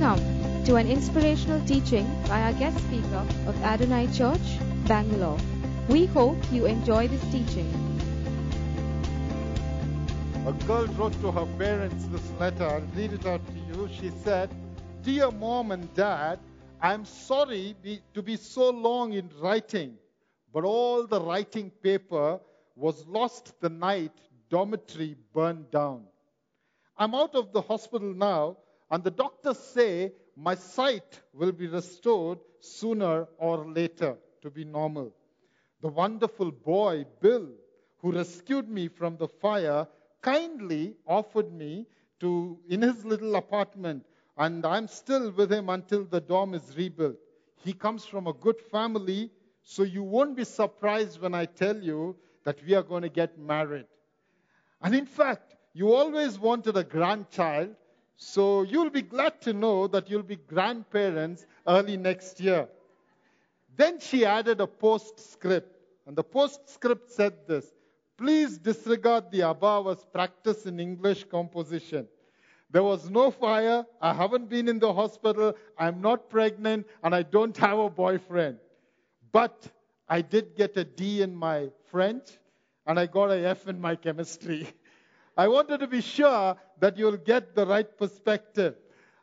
Welcome to an inspirational teaching by our guest speaker of Adonai Church, Bangalore. We hope you enjoy this teaching. A girl wrote to her parents this letter. I'll read it out to you. She said, Dear mom and dad, I'm sorry to be so long in writing, but all the writing paper was lost the night dormitory burned down. I'm out of the hospital now, and the doctors say my sight will be restored sooner or later to be normal. The wonderful boy, Bill, who rescued me from the fire, kindly offered me to in his little apartment, and I'm still with him until the dorm is rebuilt. He comes from a good family, so you won't be surprised when I tell you that we are going to get married. And in fact, you always wanted a grandchild, so you'll be glad to know that you'll be grandparents early next year. Then she added a postscript, and the postscript said this Please disregard the above as practice in English composition. There was no fire, I haven't been in the hospital, I'm not pregnant, and I don't have a boyfriend. But I did get a D in my French, and I got a F in my chemistry. I wanted to be sure that you'll get the right perspective.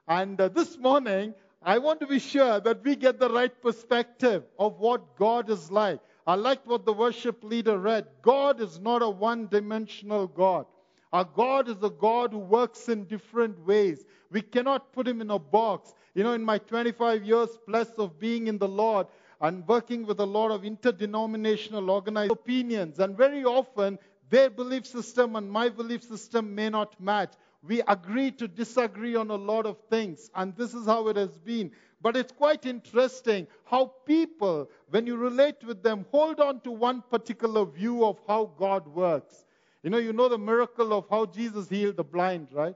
And uh, this morning, I want to be sure that we get the right perspective of what God is like. I liked what the worship leader read. God is not a one dimensional God. Our God is a God who works in different ways. We cannot put him in a box. You know, in my 25 years plus of being in the Lord and working with a lot of interdenominational organized opinions, and very often their belief system and my belief system may not match. We agree to disagree on a lot of things, and this is how it has been. But it's quite interesting how people, when you relate with them, hold on to one particular view of how God works. You know, you know the miracle of how Jesus healed the blind, right?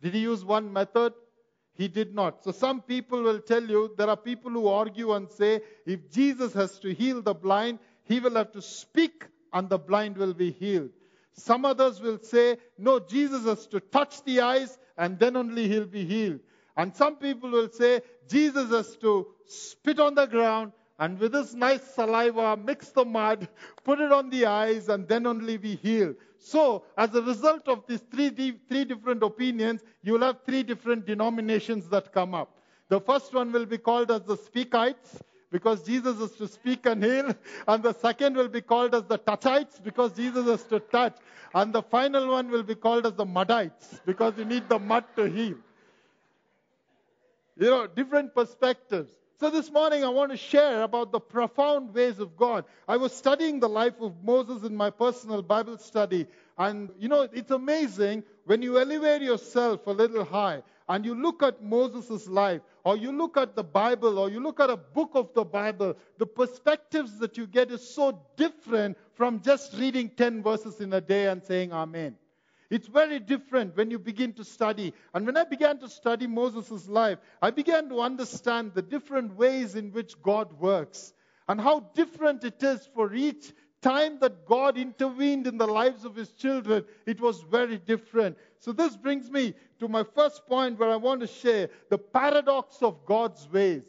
Did he use one method? He did not. So some people will tell you there are people who argue and say if Jesus has to heal the blind, he will have to speak and the blind will be healed. Some others will say, no, Jesus has to touch the eyes and then only he'll be healed. And some people will say, Jesus has to spit on the ground and with his nice saliva mix the mud, put it on the eyes, and then only be healed. So, as a result of these three, three different opinions, you will have three different denominations that come up. The first one will be called as the Speakites, because Jesus is to speak and heal. And the second will be called as the Touchites because Jesus is to touch. And the final one will be called as the Mudites because you need the mud to heal. You know, different perspectives. So this morning I want to share about the profound ways of God. I was studying the life of Moses in my personal Bible study. And you know, it's amazing when you elevate yourself a little high and you look at Moses' life, or you look at the Bible, or you look at a book of the Bible, the perspectives that you get is so different from just reading 10 verses in a day and saying Amen. It's very different when you begin to study. And when I began to study Moses' life, I began to understand the different ways in which God works and how different it is for each time that God intervened in the lives of his children, it was very different. So, this brings me to my first point where I want to share the paradox of God's ways.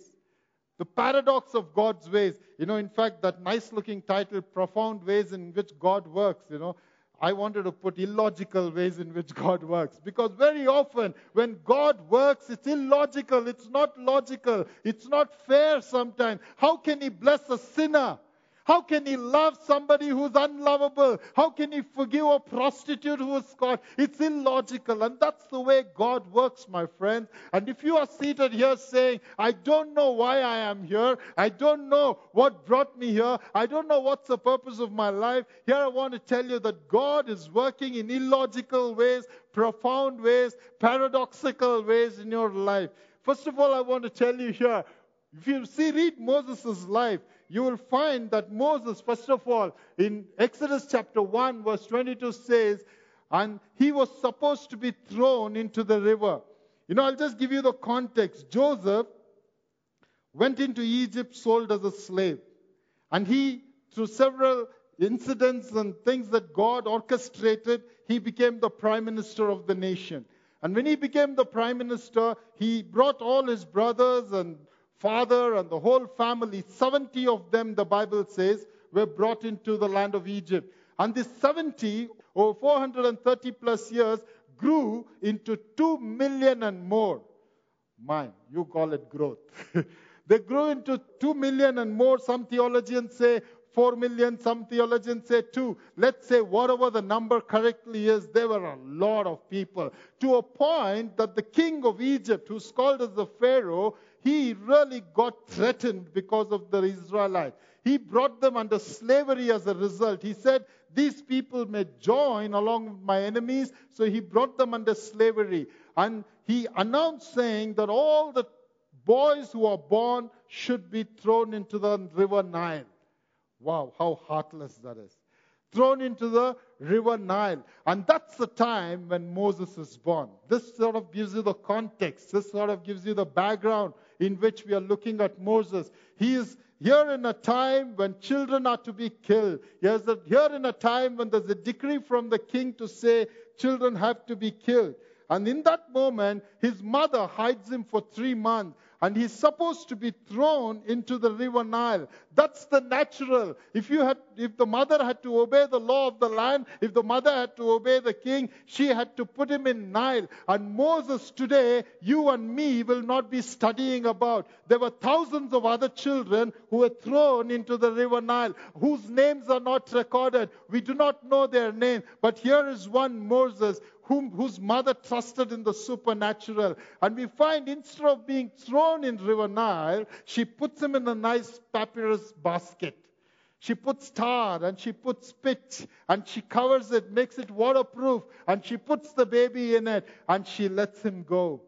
The paradox of God's ways. You know, in fact, that nice looking title, Profound Ways in Which God Works, you know, I wanted to put illogical ways in which God works. Because very often, when God works, it's illogical, it's not logical, it's not fair sometimes. How can He bless a sinner? How can he love somebody who's unlovable? How can he forgive a prostitute who is caught? It's illogical. And that's the way God works, my friend. And if you are seated here saying, I don't know why I am here, I don't know what brought me here, I don't know what's the purpose of my life, here I want to tell you that God is working in illogical ways, profound ways, paradoxical ways in your life. First of all, I want to tell you here, if you see, read Moses' life, you will find that Moses, first of all, in Exodus chapter 1, verse 22 says, and he was supposed to be thrown into the river. You know, I'll just give you the context. Joseph went into Egypt sold as a slave. And he, through several incidents and things that God orchestrated, he became the prime minister of the nation. And when he became the prime minister, he brought all his brothers and father and the whole family, 70 of them, the Bible says, were brought into the land of Egypt. And this 70, over 430 plus years, grew into 2 million and more. Mine, you call it growth. they grew into 2 million and more. Some theologians say 4 million, some theologians say 2. Let's say whatever the number correctly is, there were a lot of people. To a point that the king of Egypt, who's called as the Pharaoh, he really got threatened because of the Israelites. He brought them under slavery as a result. He said, These people may join along with my enemies. So he brought them under slavery. And he announced saying that all the boys who are born should be thrown into the river Nile. Wow, how heartless that is. Thrown into the river Nile. And that's the time when Moses is born. This sort of gives you the context. This sort of gives you the background in which we are looking at Moses. He is here in a time when children are to be killed. He's a here in a time when there's a decree from the king to say children have to be killed. And in that moment, his mother hides him for three months and he's supposed to be thrown into the river Nile. That's the natural. If you had, if the mother had to obey the law of the land, if the mother had to obey the king, she had to put him in Nile. And Moses today, you and me will not be studying about. There were thousands of other children who were thrown into the river Nile, whose names are not recorded. We do not know their name. But here is one Moses whom, whose mother trusted in the supernatural. And we find instead of being thrown in River Nile, she puts him in a nice papyrus basket. She puts tar and she puts pitch and she covers it, makes it waterproof, and she puts the baby in it and she lets him go.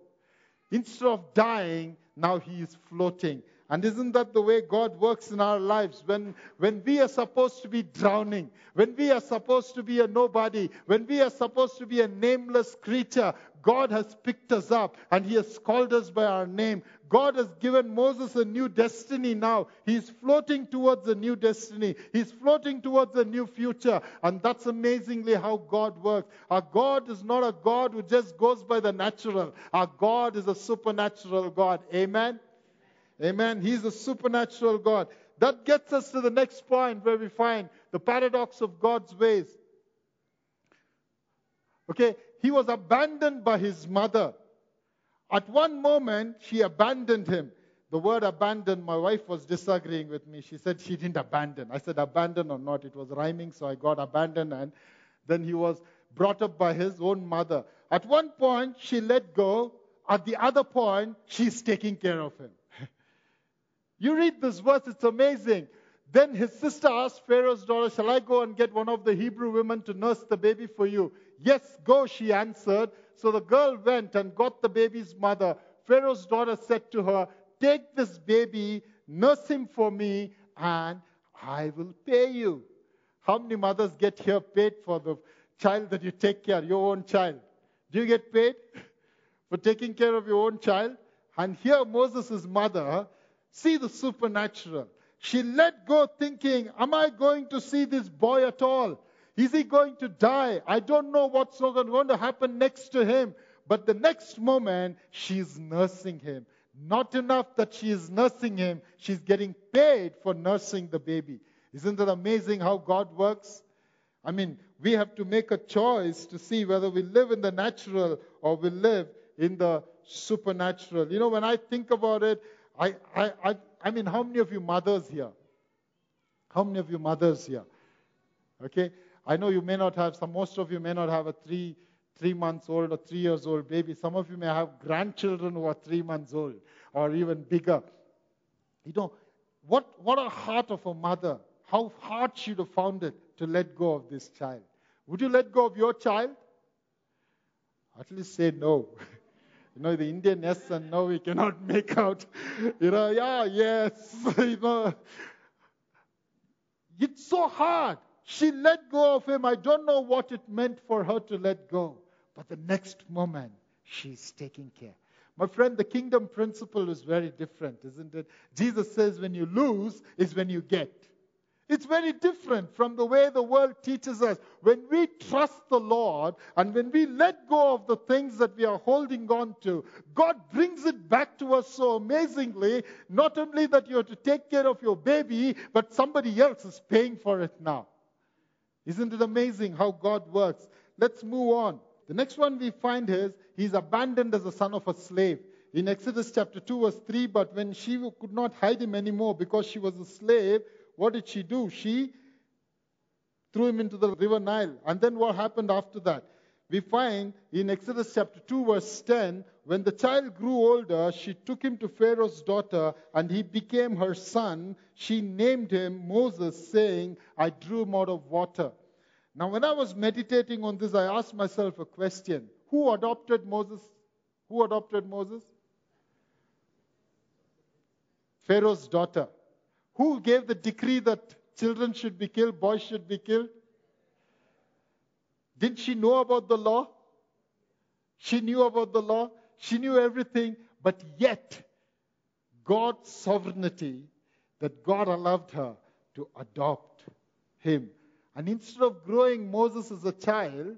Instead of dying, now he is floating. And isn't that the way God works in our lives? When, when we are supposed to be drowning, when we are supposed to be a nobody, when we are supposed to be a nameless creature, God has picked us up and He has called us by our name. God has given Moses a new destiny now. He's floating towards a new destiny. He's floating towards a new future. And that's amazingly how God works. Our God is not a God who just goes by the natural. Our God is a supernatural God. Amen? Amen. He's a supernatural God. That gets us to the next point where we find the paradox of God's ways. Okay, he was abandoned by his mother. At one moment, she abandoned him. The word abandon, my wife was disagreeing with me. She said she didn't abandon. I said abandon or not. It was rhyming, so I got abandoned. And then he was brought up by his own mother. At one point, she let go. At the other point, she's taking care of him. You read this verse, it's amazing. Then his sister asked Pharaoh's daughter, Shall I go and get one of the Hebrew women to nurse the baby for you? Yes, go, she answered. So the girl went and got the baby's mother. Pharaoh's daughter said to her, Take this baby, nurse him for me, and I will pay you. How many mothers get here paid for the child that you take care, your own child? Do you get paid for taking care of your own child? And here Moses' mother see the supernatural. She let go thinking, Am I going to see this boy at all? Is he going to die? I don't know what's going to happen next to him. But the next moment, she's nursing him. Not enough that she is nursing him, she's getting paid for nursing the baby. Isn't it amazing how God works? I mean, we have to make a choice to see whether we live in the natural or we live in the supernatural. You know, when I think about it, I, I, I, I mean, how many of you mothers here? How many of you mothers here? Okay? I know you may not have, some, most of you may not have a three, three months old or three years old baby. Some of you may have grandchildren who are three months old or even bigger. You know, what, what a heart of a mother. How hard she'd have found it to let go of this child. Would you let go of your child? At least say no. You know, the Indian yes and no, we cannot make out. You know, yeah, yes. you know, it's so hard. She let go of him. I don't know what it meant for her to let go. But the next moment, she's taking care. My friend, the kingdom principle is very different, isn't it? Jesus says when you lose is when you get. It's very different from the way the world teaches us. When we trust the Lord and when we let go of the things that we are holding on to, God brings it back to us so amazingly. Not only that you have to take care of your baby, but somebody else is paying for it now. Isn't it amazing how God works? Let's move on. The next one we find is he's abandoned as a son of a slave. In Exodus chapter 2, verse 3, but when she could not hide him anymore because she was a slave, what did she do? She threw him into the river Nile. And then what happened after that? We find in Exodus chapter 2, verse 10, when the child grew older, she took him to Pharaoh's daughter, and he became her son. She named him Moses, saying, I drew him out of water. Now, when I was meditating on this, I asked myself a question Who adopted Moses? Who adopted Moses? Pharaoh's daughter. Who gave the decree that children should be killed, boys should be killed? Didn't she know about the law? She knew about the law. She knew everything, but yet, God's sovereignty, that God allowed her to adopt him. And instead of growing Moses as a child,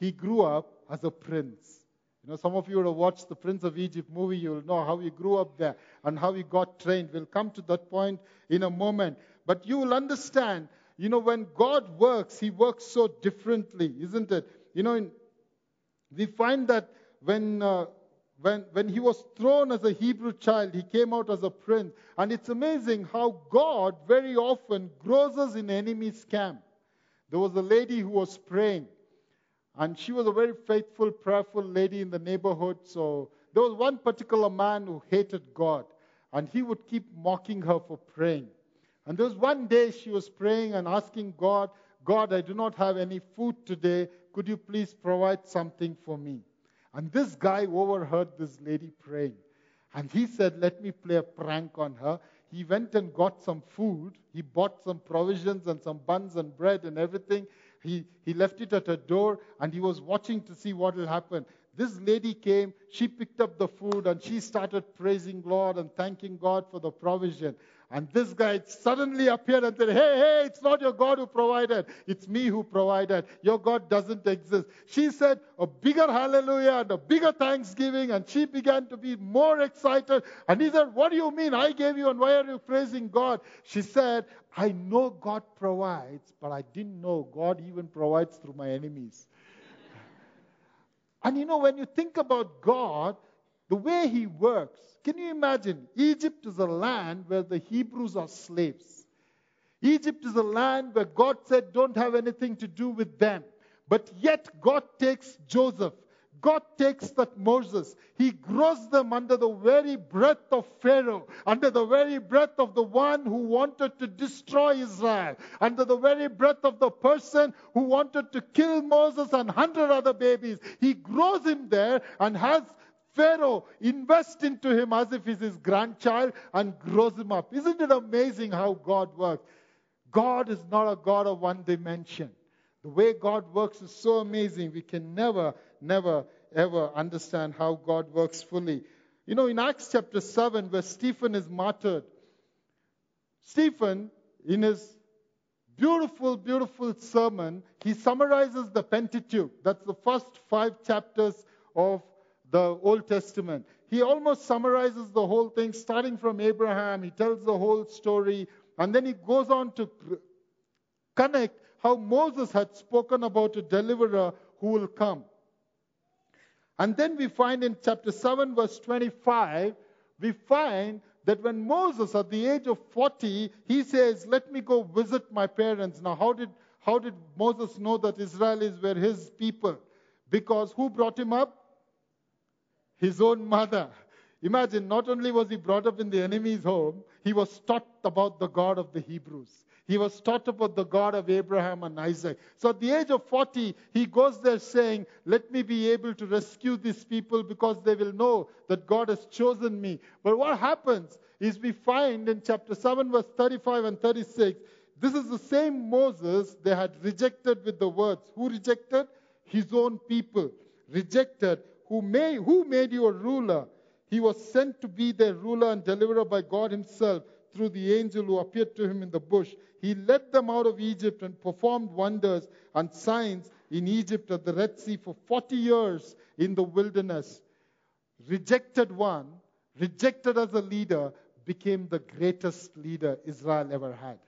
he grew up as a prince. You know, some of you have watched the Prince of Egypt movie, you'll know how he grew up there and how he got trained. We'll come to that point in a moment. But you will understand, you know, when God works, he works so differently, isn't it? You know, in, we find that when, uh, when, when he was thrown as a Hebrew child, he came out as a prince. And it's amazing how God very often grows us in enemy's camp. There was a lady who was praying and she was a very faithful, prayerful lady in the neighborhood. So there was one particular man who hated God, and he would keep mocking her for praying. And there was one day she was praying and asking God, God, I do not have any food today. Could you please provide something for me? And this guy overheard this lady praying. And he said, Let me play a prank on her. He went and got some food. He bought some provisions and some buns and bread and everything. He, he left it at her door and he was watching to see what will happen. This lady came, she picked up the food and she started praising God and thanking God for the provision. And this guy suddenly appeared and said, Hey, hey, it's not your God who provided. It's me who provided. Your God doesn't exist. She said a bigger hallelujah and a bigger thanksgiving, and she began to be more excited. And he said, What do you mean? I gave you, and why are you praising God? She said, I know God provides, but I didn't know God even provides through my enemies. and you know, when you think about God, the way He works, can you imagine? Egypt is a land where the Hebrews are slaves. Egypt is a land where God said, don't have anything to do with them. But yet, God takes Joseph God takes that Moses, he grows them under the very breath of Pharaoh, under the very breath of the one who wanted to destroy Israel, under the very breath of the person who wanted to kill Moses and hundred other babies. He grows him there and has Pharaoh invests into him as if he's his grandchild and grows him up. Isn't it amazing how God works? God is not a God of one dimension. The way God works is so amazing. We can never, never, ever understand how God works fully. You know, in Acts chapter 7, where Stephen is martyred, Stephen, in his beautiful, beautiful sermon, he summarizes the Pentateuch. That's the first five chapters of the Old Testament. He almost summarizes the whole thing, starting from Abraham. He tells the whole story, and then he goes on to connect how Moses had spoken about a deliverer who will come. And then we find in chapter 7, verse 25, we find that when Moses, at the age of 40, he says, Let me go visit my parents. Now, how did, how did Moses know that Israelis were his people? Because who brought him up? His own mother. Imagine, not only was he brought up in the enemy's home, he was taught about the God of the Hebrews. He was taught about the God of Abraham and Isaac. So at the age of 40, he goes there saying, Let me be able to rescue these people because they will know that God has chosen me. But what happens is we find in chapter 7, verse 35 and 36, this is the same Moses they had rejected with the words. Who rejected? His own people. Rejected. Who made, who made you a ruler? He was sent to be their ruler and deliverer by God Himself through the angel who appeared to him in the bush. He led them out of Egypt and performed wonders and signs in Egypt at the Red Sea for 40 years in the wilderness. Rejected one, rejected as a leader, became the greatest leader Israel ever had.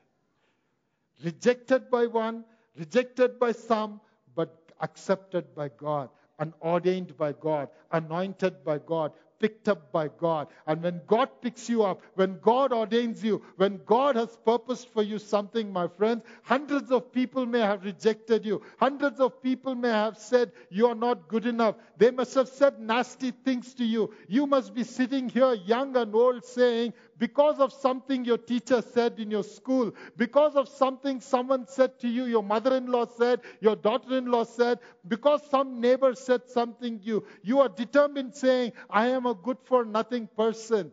Rejected by one, rejected by some, but accepted by God and ordained by God, anointed by God, picked up by God. And when God picks you up, when God ordains you, when God has purposed for you something, my friends, hundreds of people may have rejected you. Hundreds of people may have said you are not good enough. They must have said nasty things to you. You must be sitting here, young and old, saying, because of something your teacher said in your school, because of something someone said to you, your mother in law said, your daughter in law said, because some neighbor said something to you, you are determined saying, I am a good for nothing person.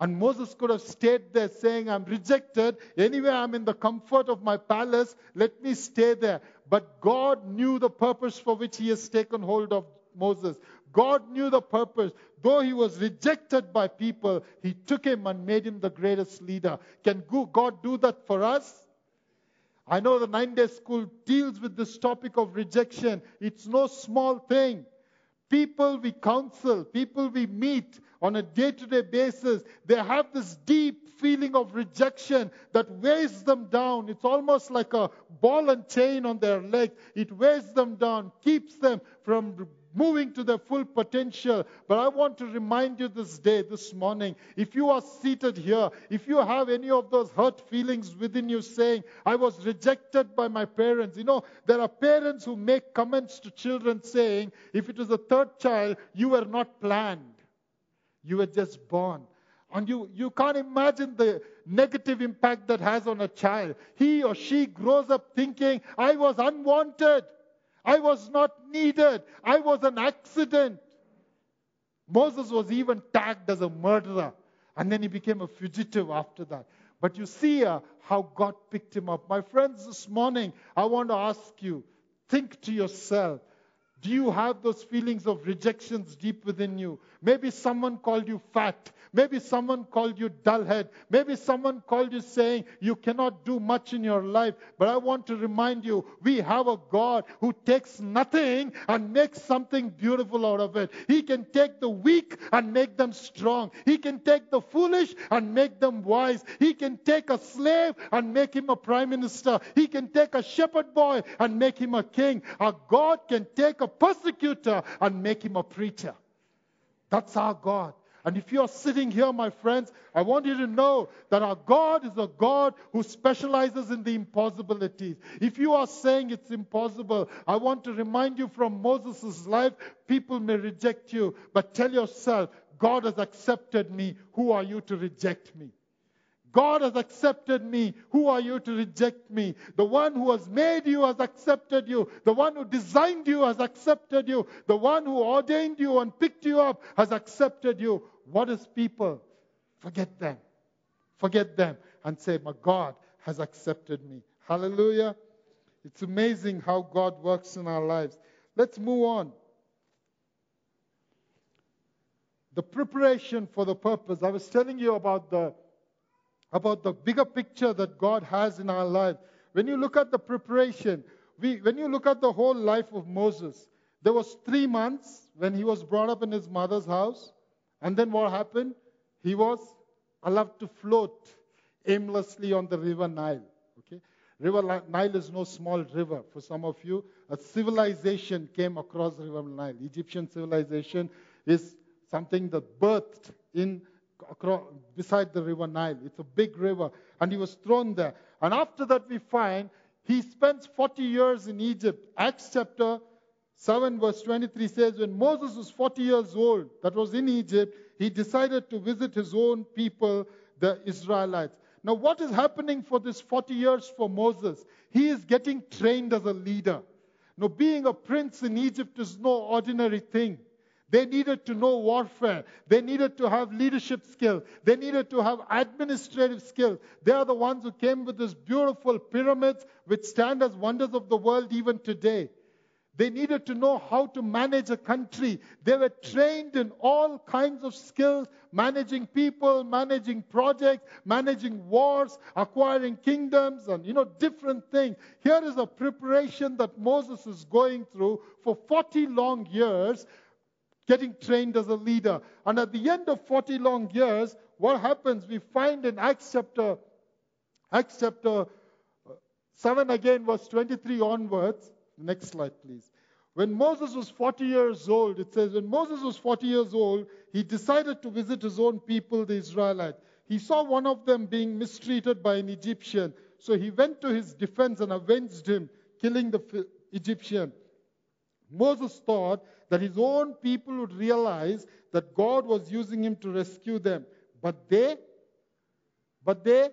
And Moses could have stayed there saying, I'm rejected. Anyway, I'm in the comfort of my palace. Let me stay there. But God knew the purpose for which he has taken hold of Moses. God knew the purpose. Though he was rejected by people, he took him and made him the greatest leader. Can God do that for us? I know the nine day school deals with this topic of rejection. It's no small thing. People we counsel, people we meet on a day to day basis, they have this deep feeling of rejection that weighs them down. It's almost like a ball and chain on their leg. It weighs them down, keeps them from moving to their full potential. But I want to remind you this day, this morning, if you are seated here, if you have any of those hurt feelings within you saying, I was rejected by my parents. You know, there are parents who make comments to children saying, if it was a third child, you were not planned. You were just born. And you, you can't imagine the negative impact that has on a child. He or she grows up thinking, I was unwanted. I was not needed. I was an accident. Moses was even tagged as a murderer. And then he became a fugitive after that. But you see uh, how God picked him up. My friends, this morning, I want to ask you think to yourself do you have those feelings of rejections deep within you? Maybe someone called you fat. Maybe someone called you dullhead. Maybe someone called you saying you cannot do much in your life. But I want to remind you, we have a God who takes nothing and makes something beautiful out of it. He can take the weak and make them strong. He can take the foolish and make them wise. He can take a slave and make him a prime minister. He can take a shepherd boy and make him a king. Our God can take a persecutor and make him a preacher. That's our God. And if you're sitting here, my friends, I want you to know that our God is a God who specializes in the impossibilities. If you are saying it's impossible, I want to remind you from Moses' life, people may reject you, but tell yourself, God has accepted me. Who are you to reject me? God has accepted me. Who are you to reject me? The one who has made you has accepted you. The one who designed you has accepted you. The one who ordained you and picked you up has accepted you. What is people? Forget them. Forget them and say, My God has accepted me. Hallelujah. It's amazing how God works in our lives. Let's move on. The preparation for the purpose. I was telling you about the about the bigger picture that God has in our life. When you look at the preparation, we, when you look at the whole life of Moses, there was three months when he was brought up in his mother's house. And then what happened? He was allowed to float aimlessly on the river Nile. Okay? River Nile is no small river. For some of you, a civilization came across River Nile. Egyptian civilization is something that birthed in across, beside the river Nile. It's a big river. And he was thrown there. And after that, we find he spends 40 years in Egypt. Acts chapter 7, verse 23 says, When Moses was 40 years old, that was in Egypt, he decided to visit his own people, the Israelites. Now, what is happening for this 40 years for Moses? He is getting trained as a leader. Now, being a prince in Egypt is no ordinary thing. They needed to know warfare. They needed to have leadership skills. They needed to have administrative skills. They are the ones who came with these beautiful pyramids which stand as wonders of the world even today. They needed to know how to manage a country. They were trained in all kinds of skills managing people, managing projects, managing wars, acquiring kingdoms, and you know, different things. Here is a preparation that Moses is going through for 40 long years, getting trained as a leader. And at the end of 40 long years, what happens? We find in Acts chapter, Acts chapter uh, 7 again, verse 23 onwards. Next slide, please. When Moses was 40 years old, it says, when Moses was 40 years old, he decided to visit his own people, the Israelites. He saw one of them being mistreated by an Egyptian. So he went to his defense and avenged him, killing the Egyptian. Moses thought that his own people would realize that God was using him to rescue them. But they, but they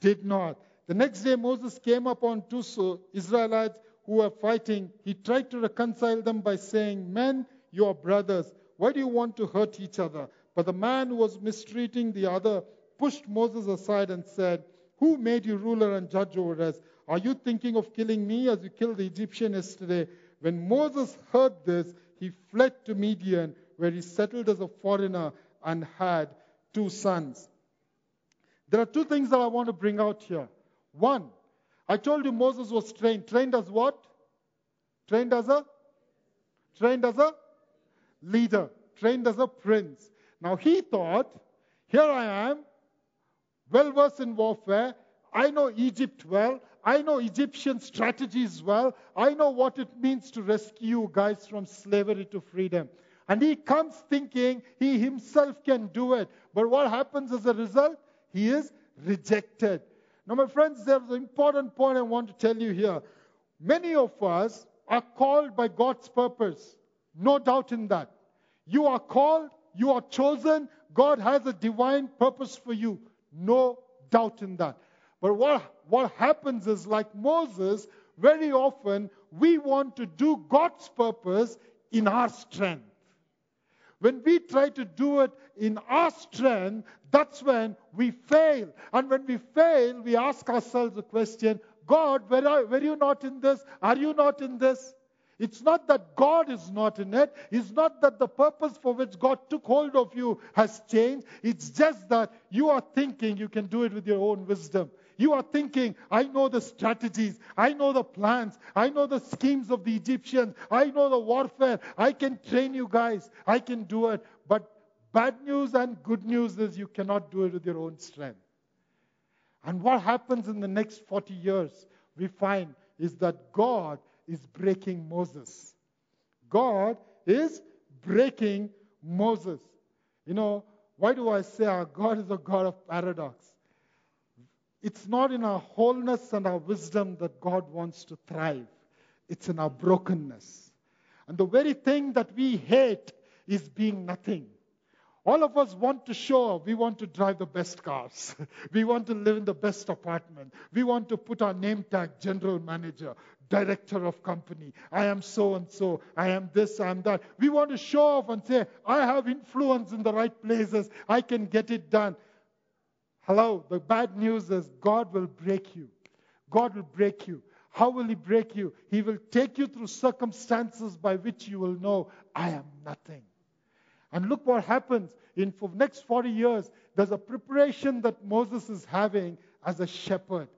did not. The next day, Moses came upon two Israelites who were fighting. He tried to reconcile them by saying, Men, you are brothers. Why do you want to hurt each other? But the man who was mistreating the other pushed Moses aside and said, Who made you ruler and judge over us? Are you thinking of killing me as you killed the Egyptian yesterday? When Moses heard this, he fled to Midian, where he settled as a foreigner and had two sons. There are two things that I want to bring out here. One, I told you Moses was trained. Trained as what? Trained as a? Trained as a leader. Trained as a prince. Now he thought, here I am, well versed in warfare. I know Egypt well. I know Egyptian strategies well. I know what it means to rescue guys from slavery to freedom. And he comes thinking he himself can do it. But what happens as a result? He is rejected. Now, my friends, there's an important point I want to tell you here. Many of us are called by God's purpose. No doubt in that. You are called, you are chosen. God has a divine purpose for you. No doubt in that. But what, what happens is, like Moses, very often we want to do God's purpose in our strength. When we try to do it in our strength, that's when we fail. And when we fail, we ask ourselves the question God, were, are, were you not in this? Are you not in this? It's not that God is not in it. It's not that the purpose for which God took hold of you has changed. It's just that you are thinking you can do it with your own wisdom. You are thinking, I know the strategies, I know the plans, I know the schemes of the Egyptians, I know the warfare, I can train you guys, I can do it. But bad news and good news is you cannot do it with your own strength. And what happens in the next 40 years, we find, is that God is breaking Moses. God is breaking Moses. You know, why do I say our God is a God of paradox? It's not in our wholeness and our wisdom that God wants to thrive, it's in our brokenness. And the very thing that we hate is being nothing. All of us want to show we want to drive the best cars. we want to live in the best apartment. We want to put our name tag, general manager, director of company. I am so and so. I am this, I am that. We want to show off and say, I have influence in the right places. I can get it done. Hello, the bad news is God will break you. God will break you. How will He break you? He will take you through circumstances by which you will know, I am nothing. And look what happens in the next 40 years. There's a preparation that Moses is having as a shepherd.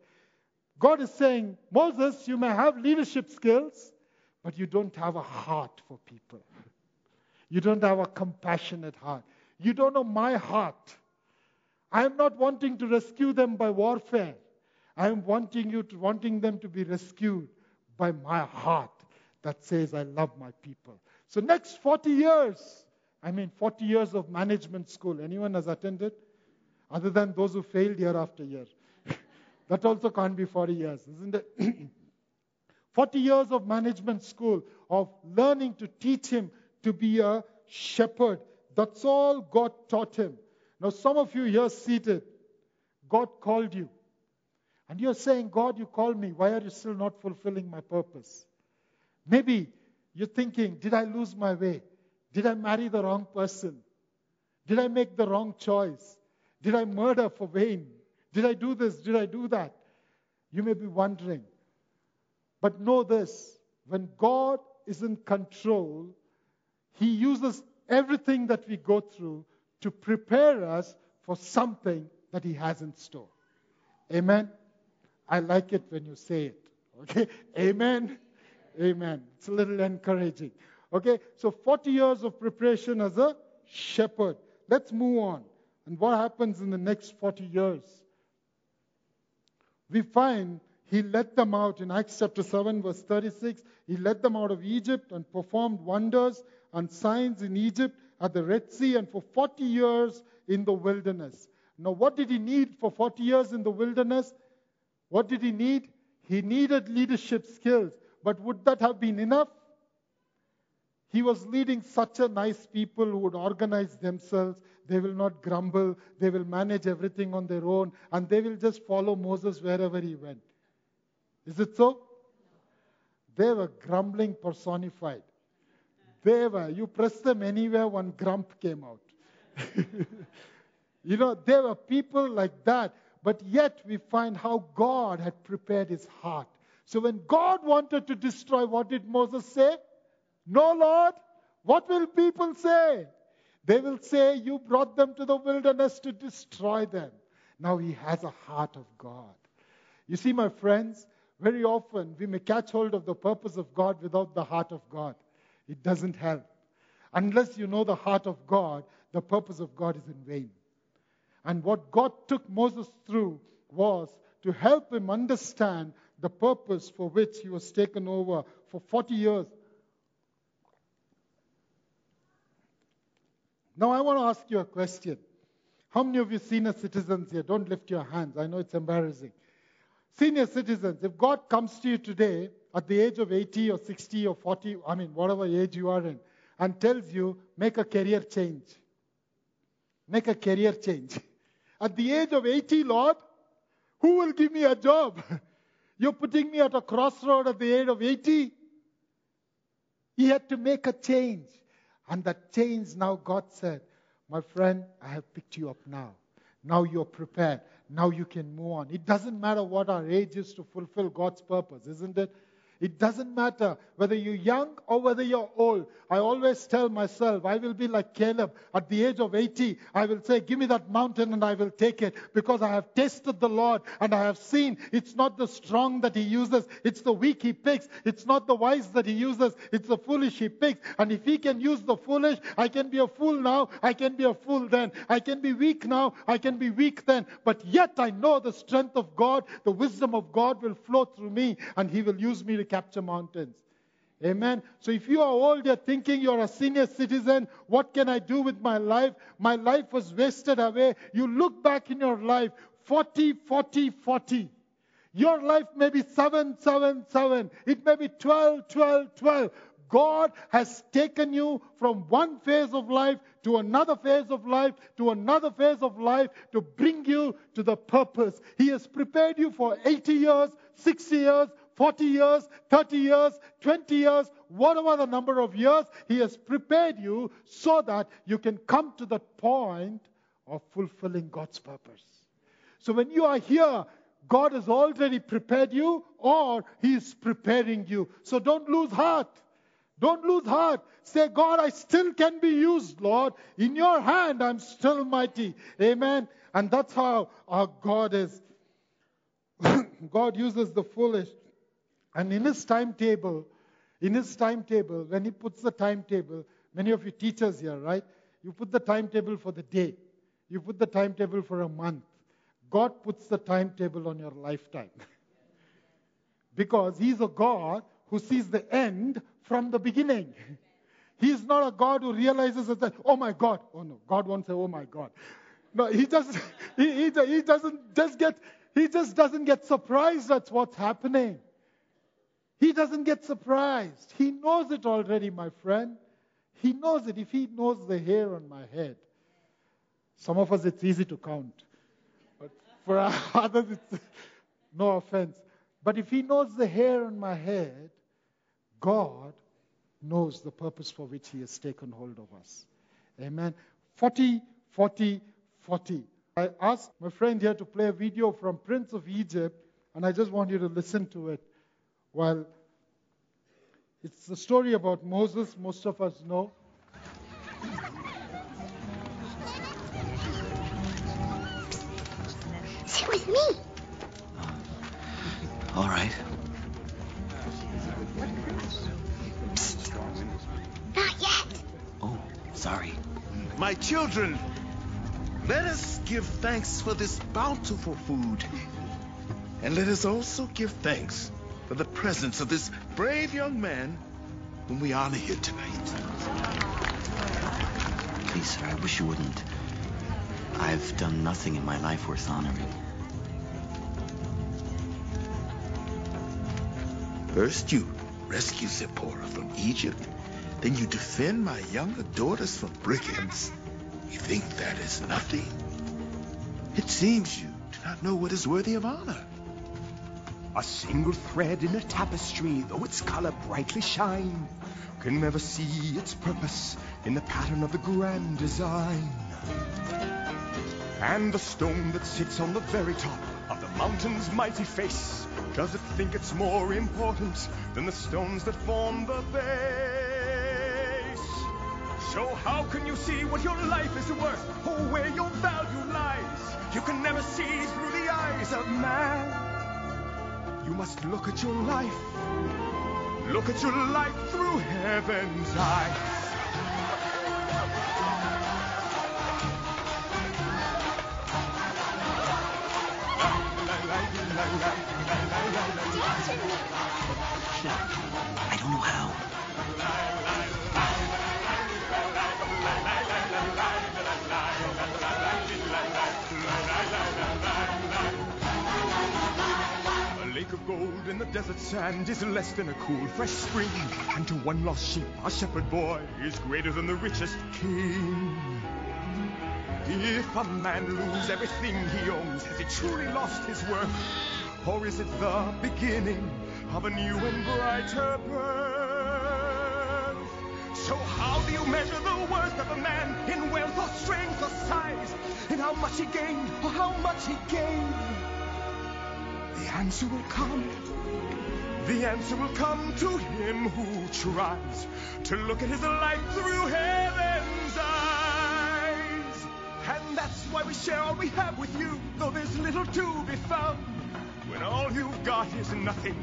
God is saying, Moses, you may have leadership skills, but you don't have a heart for people. You don't have a compassionate heart. You don't know my heart. I am not wanting to rescue them by warfare. I am wanting you to, wanting them to be rescued by my heart that says I love my people. So next 40 years, I mean 40 years of management school. Anyone has attended? Other than those who failed year after year. that also can't be 40 years, isn't it? 40 years of management school, of learning to teach him to be a shepherd. That's all God taught him. Now, some of you here seated, God called you. And you're saying, God, you called me. Why are you still not fulfilling my purpose? Maybe you're thinking, did I lose my way? Did I marry the wrong person? Did I make the wrong choice? Did I murder for vain? Did I do this? Did I do that? You may be wondering. But know this when God is in control, He uses everything that we go through to prepare us for something that He has in store. Amen? I like it when you say it. Okay? Amen? Amen. It's a little encouraging. Okay? So 40 years of preparation as a shepherd. Let's move on. And what happens in the next 40 years? We find he led them out in Acts chapter 7, verse 36. He led them out of Egypt and performed wonders and signs in Egypt at the Red Sea and for 40 years in the wilderness. Now, what did he need for 40 years in the wilderness? What did he need? He needed leadership skills. But would that have been enough? He was leading such a nice people who would organize themselves. They will not grumble. They will manage everything on their own. And they will just follow Moses wherever he went. Is it so? They were grumbling personified. They were, you press them anywhere, one grump came out. you know, there were people like that. But yet we find how God had prepared his heart. So when God wanted to destroy, what did Moses say? No, Lord. What will people say? They will say, You brought them to the wilderness to destroy them. Now he has a heart of God. You see, my friends, very often we may catch hold of the purpose of God without the heart of God. It doesn't help. Unless you know the heart of God, the purpose of God is in vain. And what God took Moses through was to help him understand the purpose for which he was taken over for 40 years. Now, I want to ask you a question. How many of you senior citizens here? Don't lift your hands. I know it's embarrassing. Senior citizens, if God comes to you today at the age of 80 or 60 or 40, I mean, whatever age you are in, and tells you, make a career change. Make a career change. At the age of 80, Lord, who will give me a job? You're putting me at a crossroad at the age of 80. He had to make a change. And that change now God said, My friend, I have picked you up now. Now you're prepared. Now you can move on. It doesn't matter what our age is to fulfill God's purpose, isn't it? It doesn't matter whether you're young or whether you're old. I always tell myself, I will be like Caleb. At the age of 80, I will say, Give me that mountain and I will take it because I have tasted the Lord and I have seen it's not the strong that He uses, it's the weak He picks. It's not the wise that He uses, it's the foolish He picks. And if He can use the foolish, I can be a fool now, I can be a fool then. I can be weak now, I can be weak then. But yet I know the strength of God, the wisdom of God will flow through me and He will use me to capture mountains. Amen. So if you are old, you're thinking you're a senior citizen, what can I do with my life? My life was wasted away. You look back in your life, 40, 40, 40. Your life may be 7, 7, 7. It may be 12, 12, 12. God has taken you from one phase of life to another phase of life to another phase of life to bring you to the purpose. He has prepared you for 80 years, 60 years, 40 years, 30 years, 20 years, whatever the number of years, He has prepared you so that you can come to the point of fulfilling God's purpose. So when you are here, God has already prepared you or He is preparing you. So don't lose heart. Don't lose heart. Say, God, I still can be used, Lord. In your hand, I'm still mighty. Amen. And that's how our God is. God uses the foolish and in his timetable, in his timetable, when he puts the timetable, many of you teachers here, right? You put the timetable for the day. You put the timetable for a month. God puts the timetable on your lifetime. because he's a God who sees the end from the beginning. He's not a God who realizes that, oh my God. Oh no, God won't say, oh my God. No, he just, he, he, he doesn't just get, he just doesn't get surprised at what's happening. He doesn't get surprised. He knows it already, my friend. He knows it. If he knows the hair on my head, some of us it's easy to count. But for others, it's no offense. But if he knows the hair on my head, God knows the purpose for which he has taken hold of us. Amen. 40, 40, 40. I asked my friend here to play a video from Prince of Egypt, and I just want you to listen to it while It's the story about Moses, most of us know. Sit with me. Ah. All right. Not yet. Oh, sorry. My children, let us give thanks for this bountiful food. And let us also give thanks for the presence of this brave young man whom we honor here tonight. Please, sir, I wish you wouldn't. I've done nothing in my life worth honoring. First, you rescue Zipporah from Egypt. Then you defend my younger daughters from brigands. You think that is nothing? It seems you do not know what is worthy of honor. A single thread in a tapestry, though its color brightly shine, can never see its purpose in the pattern of the grand design. And the stone that sits on the very top of the mountain's mighty face, does it think it's more important than the stones that form the base? So how can you see what your life is worth, or where your value lies? You can never see through the eyes of man. You must look at your life. Look at your life through heaven's eyes. Dance with me. I don't know how. Of gold in the desert sand is less than a cool, fresh spring. And to one lost sheep, a shepherd boy is greater than the richest king. If a man lose everything he owns, has he truly lost his worth? Or is it the beginning of a new and brighter birth? So how do you measure the worth of a man in wealth or strength or size? In how much he gained or how much he gained? The answer will come. The answer will come to him who tries to look at his life through heaven's eyes. And that's why we share all we have with you, though there's little to be found. When all you've got is nothing,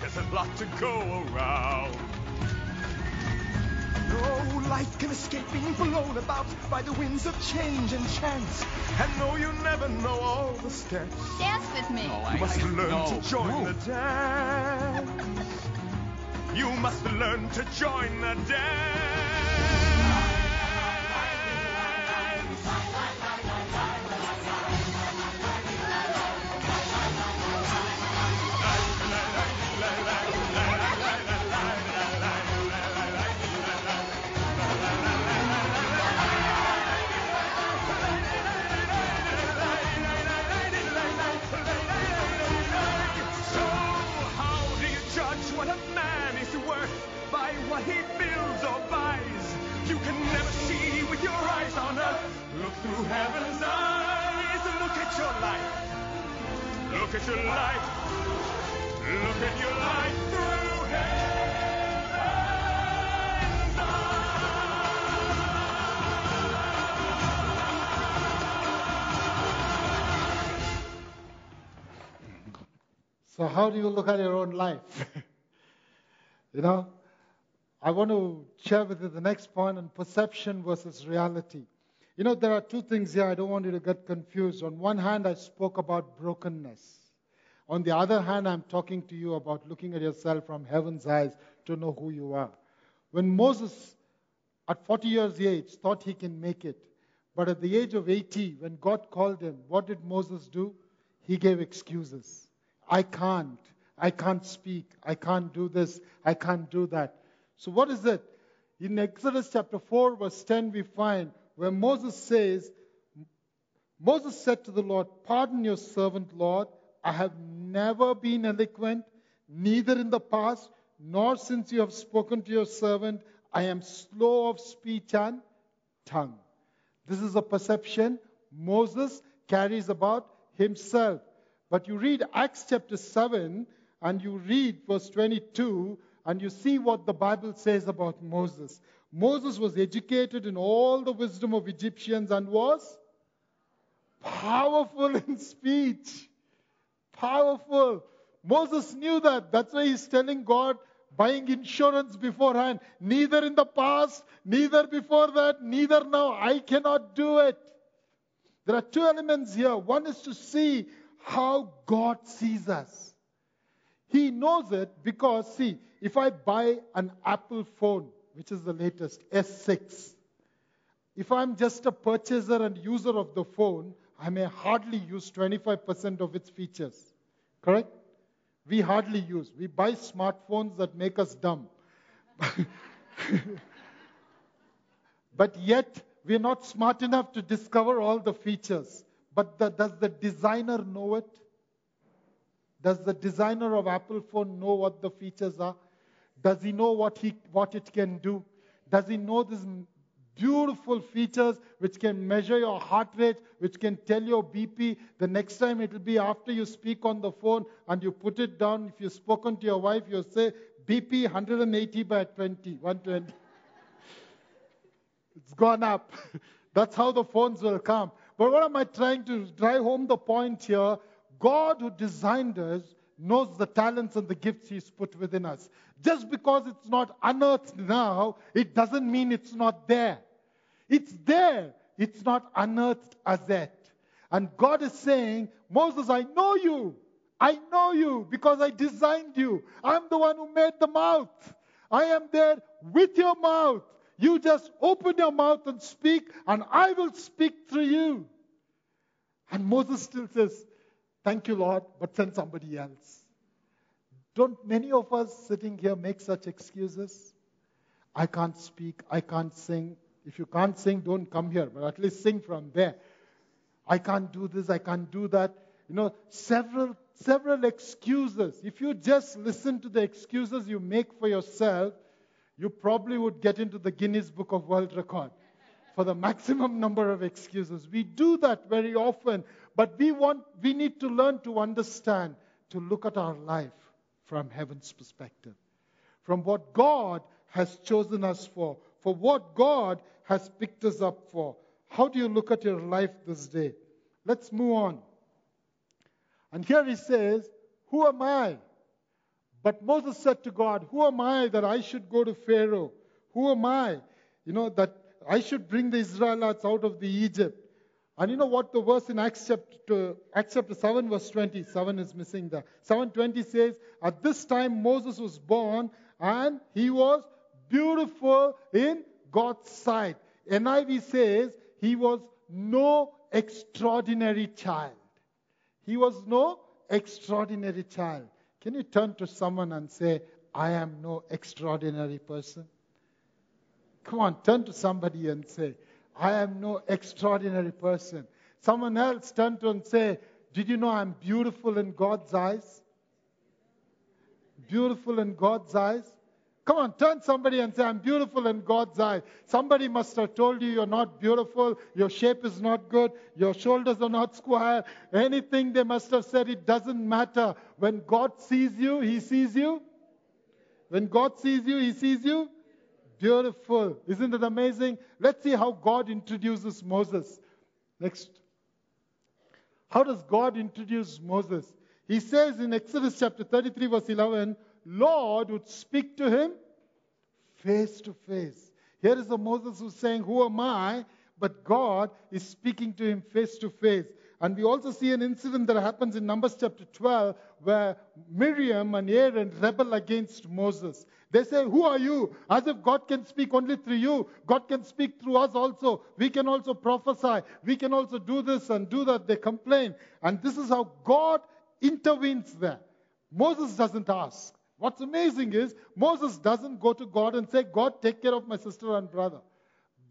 there's a lot to go around. No life can escape being blown about by the winds of change and chance. And no, you never know all the steps. Dance with me. You must learn to join the dance. You must learn to join the dance. At your life. Look at your life through heaven's So, how do you look at your own life? you know, I want to share with you the next point on perception versus reality. You know, there are two things here. I don't want you to get confused. On one hand, I spoke about brokenness. On the other hand, I'm talking to you about looking at yourself from heaven's eyes to know who you are. When Moses, at 40 years of age, thought he can make it, but at the age of 80, when God called him, what did Moses do? He gave excuses. I can't. I can't speak. I can't do this. I can't do that. So, what is it? In Exodus chapter 4, verse 10, we find where Moses says, Moses said to the Lord, Pardon your servant, Lord. I have never been eloquent, neither in the past, nor since you have spoken to your servant. I am slow of speech and tongue. This is a perception Moses carries about himself. But you read Acts chapter 7 and you read verse 22, and you see what the Bible says about Moses. Moses was educated in all the wisdom of Egyptians and was powerful in speech. Powerful. Moses knew that. That's why he's telling God, buying insurance beforehand. Neither in the past, neither before that, neither now. I cannot do it. There are two elements here. One is to see how God sees us. He knows it because, see, if I buy an Apple phone, which is the latest, S6, if I'm just a purchaser and user of the phone, I may hardly use 25% of its features. Correct? We hardly use. We buy smartphones that make us dumb. but yet, we're not smart enough to discover all the features. But the, does the designer know it? Does the designer of Apple phone know what the features are? Does he know what, he, what it can do? Does he know these beautiful features which can measure your heart rate, which can tell your BP? The next time it will be after you speak on the phone and you put it down. If you've spoken to your wife, you'll say BP 180 by 20, 120. it's gone up. That's how the phones will come. But what am I trying to drive home the point here? God who designed us knows the talents and the gifts He's put within us. Just because it's not unearthed now, it doesn't mean it's not there. It's there. It's not unearthed as yet. And God is saying, Moses, I know you. I know you because I designed you. I'm the one who made the mouth. I am there with your mouth. You just open your mouth and speak, and I will speak through you. And Moses still says, Thank you, Lord, but send somebody else. Don't many of us sitting here make such excuses? I can't speak, I can't sing. If you can't sing, don't come here, but at least sing from there. I can't do this, I can't do that. You know, several several excuses. If you just listen to the excuses you make for yourself, you probably would get into the Guinness Book of World Record for the maximum number of excuses. We do that very often, but we want we need to learn to understand, to look at our life from heaven's perspective. From what God has chosen us for, for what God has picked us up for. How do you look at your life this day? Let's move on. And here he says, Who am I? But Moses said to God, Who am I that I should go to Pharaoh? Who am I? You know, that I should bring the Israelites out of the Egypt. And you know what the verse in Acts chapter, Acts chapter 7, verse 20, 7 is missing there. 720 says, At this time Moses was born, and he was beautiful in God's sight. NIV says he was no extraordinary child. He was no extraordinary child. Can you turn to someone and say, I am no extraordinary person? Come on, turn to somebody and say, I am no extraordinary person. Someone else turn to and say, Did you know I'm beautiful in God's eyes? Beautiful in God's eyes? Come on, turn somebody and say, I'm beautiful in God's eyes. Somebody must have told you you're not beautiful, your shape is not good, your shoulders are not square. Anything they must have said, it doesn't matter. When God sees you, He sees you. When God sees you, He sees you. Beautiful. Isn't it amazing? Let's see how God introduces Moses. Next. How does God introduce Moses? He says in Exodus chapter 33, verse 11, Lord would speak to him face to face. Here is the Moses who's saying, Who am I? But God is speaking to him face to face. And we also see an incident that happens in Numbers chapter 12 where Miriam and Aaron rebel against Moses. They say, Who are you? As if God can speak only through you. God can speak through us also. We can also prophesy. We can also do this and do that. They complain. And this is how God intervenes there. Moses doesn't ask. What's amazing is Moses doesn't go to God and say, God, take care of my sister and brother.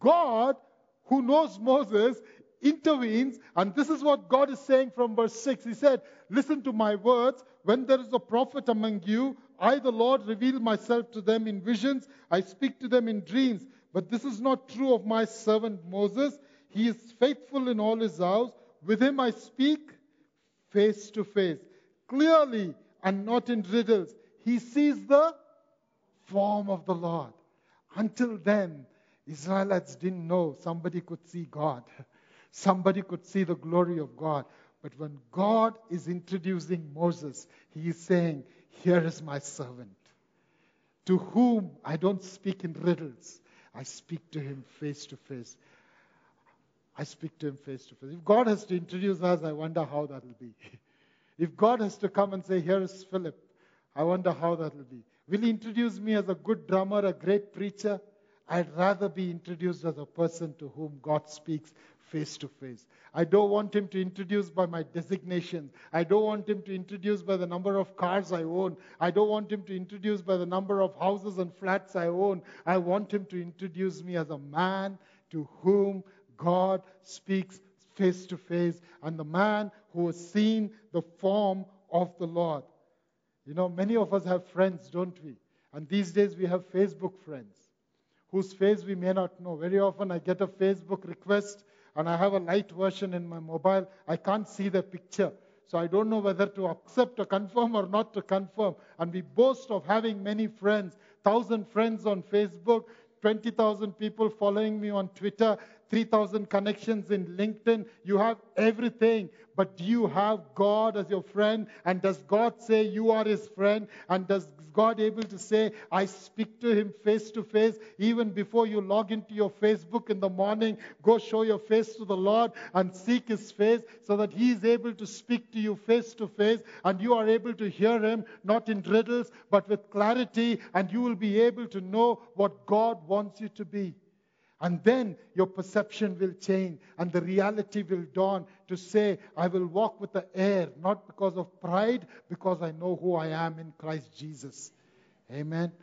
God, who knows Moses, intervenes, and this is what God is saying from verse 6. He said, Listen to my words. When there is a prophet among you, I, the Lord, reveal myself to them in visions. I speak to them in dreams. But this is not true of my servant Moses. He is faithful in all his house. With him I speak face to face, clearly and not in riddles. He sees the form of the Lord. Until then, Israelites didn't know somebody could see God. Somebody could see the glory of God. But when God is introducing Moses, he is saying, Here is my servant, to whom I don't speak in riddles. I speak to him face to face. I speak to him face to face. If God has to introduce us, I wonder how that will be. if God has to come and say, Here is Philip, I wonder how that will be. Will he introduce me as a good drummer, a great preacher? I'd rather be introduced as a person to whom God speaks face to face. I don't want him to introduce by my designation. I don't want him to introduce by the number of cars I own. I don't want him to introduce by the number of houses and flats I own. I want him to introduce me as a man to whom God speaks face to face and the man who has seen the form of the Lord. You know, many of us have friends, don't we? And these days we have Facebook friends whose face we may not know. Very often I get a Facebook request and I have a light version in my mobile. I can't see the picture. So I don't know whether to accept or confirm or not to confirm. And we boast of having many friends, thousand friends on Facebook, 20,000 people following me on Twitter, 3,000 connections in LinkedIn. You have everything. But do you have God as your friend? And does God say you are his friend? And does God able to say, I speak to him face to face? Even before you log into your Facebook in the morning, go show your face to the Lord and seek his face so that he is able to speak to you face to face and you are able to hear him, not in riddles, but with clarity, and you will be able to know what God wants you to be. And then your perception will change and the reality will dawn to say, I will walk with the air, not because of pride, because I know who I am in Christ Jesus. Amen.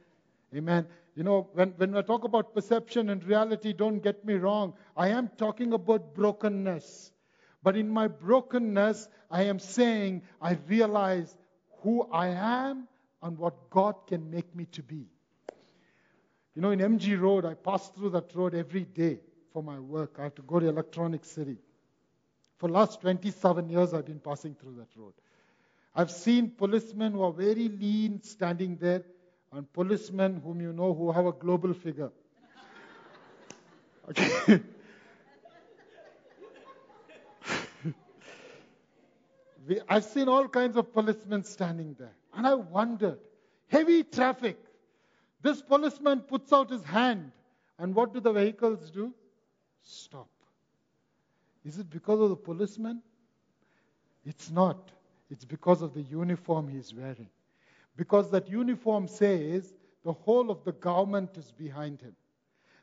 Amen. You know, when, when I talk about perception and reality, don't get me wrong. I am talking about brokenness. But in my brokenness, I am saying I realize who I am and what God can make me to be. You know, in MG Road, I pass through that road every day for my work. I have to go to Electronic City. For last 27 years, I've been passing through that road. I've seen policemen who are very lean standing there, and policemen whom you know who have a global figure. Okay. I've seen all kinds of policemen standing there. And I wondered heavy traffic, this policeman puts out his hand, and what do the vehicles do? Stop. Is it because of the policeman? It's not. It's because of the uniform he's wearing. Because that uniform says the whole of the government is behind him.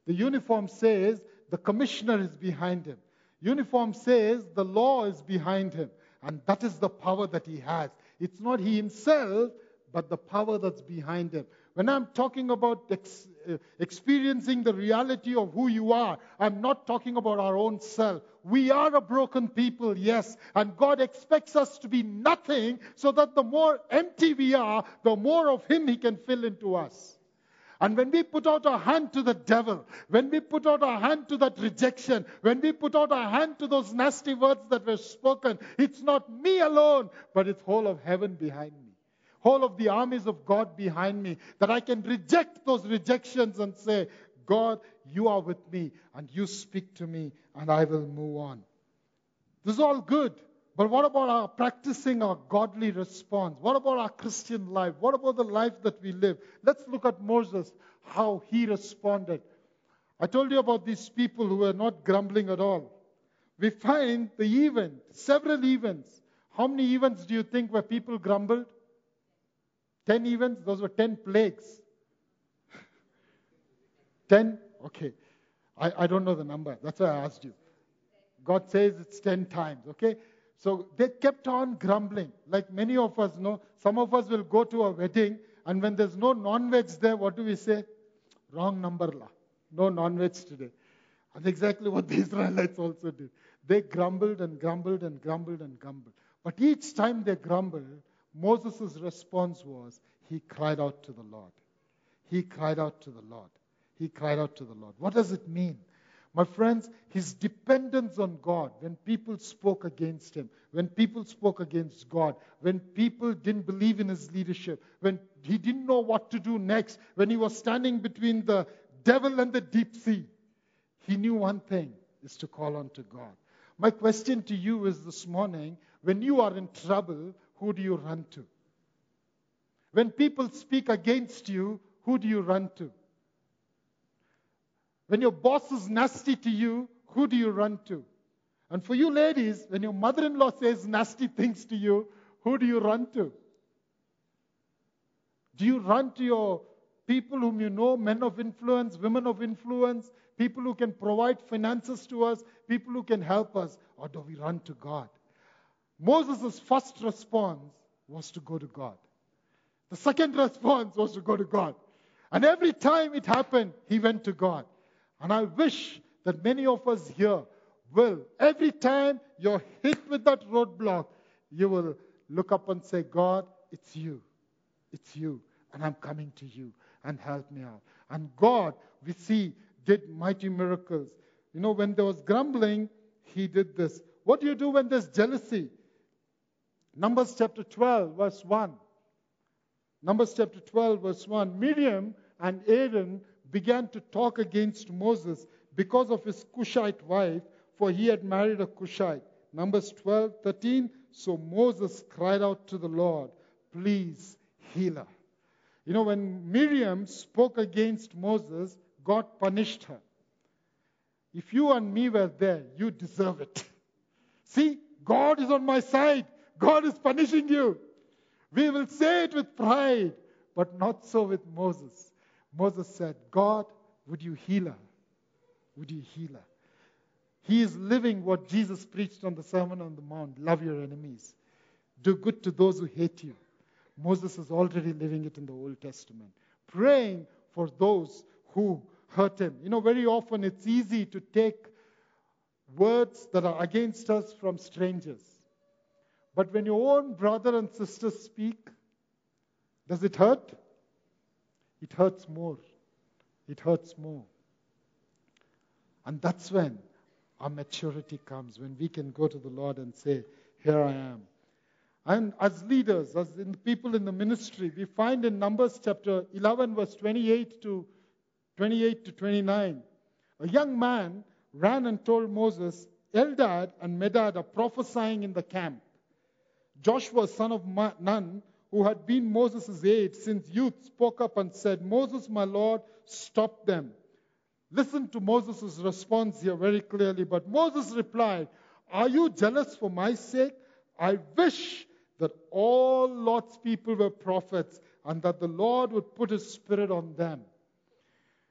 The uniform says the commissioner is behind him. Uniform says the law is behind him. And that is the power that he has. It's not he himself, but the power that's behind him. When I'm talking about ex- uh, experiencing the reality of who you are, I'm not talking about our own self. We are a broken people, yes, and God expects us to be nothing so that the more empty we are, the more of Him He can fill into us. And when we put out our hand to the devil, when we put out our hand to that rejection, when we put out our hand to those nasty words that were spoken, it's not me alone, but it's whole of heaven behind me whole of the armies of God behind me, that I can reject those rejections and say, God, you are with me and you speak to me and I will move on. This is all good. But what about our practicing our godly response? What about our Christian life? What about the life that we live? Let's look at Moses, how he responded. I told you about these people who were not grumbling at all. We find the event, several events. How many events do you think where people grumbled? Ten events, those were ten plagues. ten? Okay. I, I don't know the number. That's why I asked you. God says it's ten times, okay? So they kept on grumbling. Like many of us know, some of us will go to a wedding, and when there's no non veg there, what do we say? Wrong number, la. No non veg today. And exactly what the Israelites also did. They grumbled and grumbled and grumbled and grumbled. But each time they grumbled, Moses' response was, he cried out to the Lord. He cried out to the Lord. He cried out to the Lord. What does it mean? My friends, his dependence on God, when people spoke against him, when people spoke against God, when people didn't believe in his leadership, when he didn't know what to do next, when he was standing between the devil and the deep sea, he knew one thing is to call on to God. My question to you is this morning when you are in trouble, who do you run to? When people speak against you, who do you run to? When your boss is nasty to you, who do you run to? And for you ladies, when your mother in law says nasty things to you, who do you run to? Do you run to your people whom you know, men of influence, women of influence, people who can provide finances to us, people who can help us, or do we run to God? Moses' first response was to go to God. The second response was to go to God. And every time it happened, he went to God. And I wish that many of us here will, every time you're hit with that roadblock, you will look up and say, God, it's you. It's you. And I'm coming to you. And help me out. And God, we see, did mighty miracles. You know, when there was grumbling, he did this. What do you do when there's jealousy? Numbers chapter 12, verse 1. Numbers chapter 12, verse 1. Miriam and Aaron began to talk against Moses because of his Cushite wife, for he had married a Cushite. Numbers 12, 13. So Moses cried out to the Lord, Please heal her. You know, when Miriam spoke against Moses, God punished her. If you and me were there, you deserve it. See, God is on my side. God is punishing you. We will say it with pride, but not so with Moses. Moses said, God, would you heal her? Would you heal her? He is living what Jesus preached on the Sermon on the Mount love your enemies, do good to those who hate you. Moses is already living it in the Old Testament, praying for those who hurt him. You know, very often it's easy to take words that are against us from strangers. But when your own brother and sister speak, does it hurt? It hurts more. It hurts more. And that's when our maturity comes, when we can go to the Lord and say, Here I am. And as leaders, as in people in the ministry, we find in Numbers chapter 11, verse 28 to 28 to 29, a young man ran and told Moses, Eldad and Medad are prophesying in the camp. Joshua, son of Nun, who had been Moses' aide since youth, spoke up and said, Moses, my Lord, stop them. Listen to Moses' response here very clearly. But Moses replied, Are you jealous for my sake? I wish that all Lord's people were prophets and that the Lord would put his spirit on them.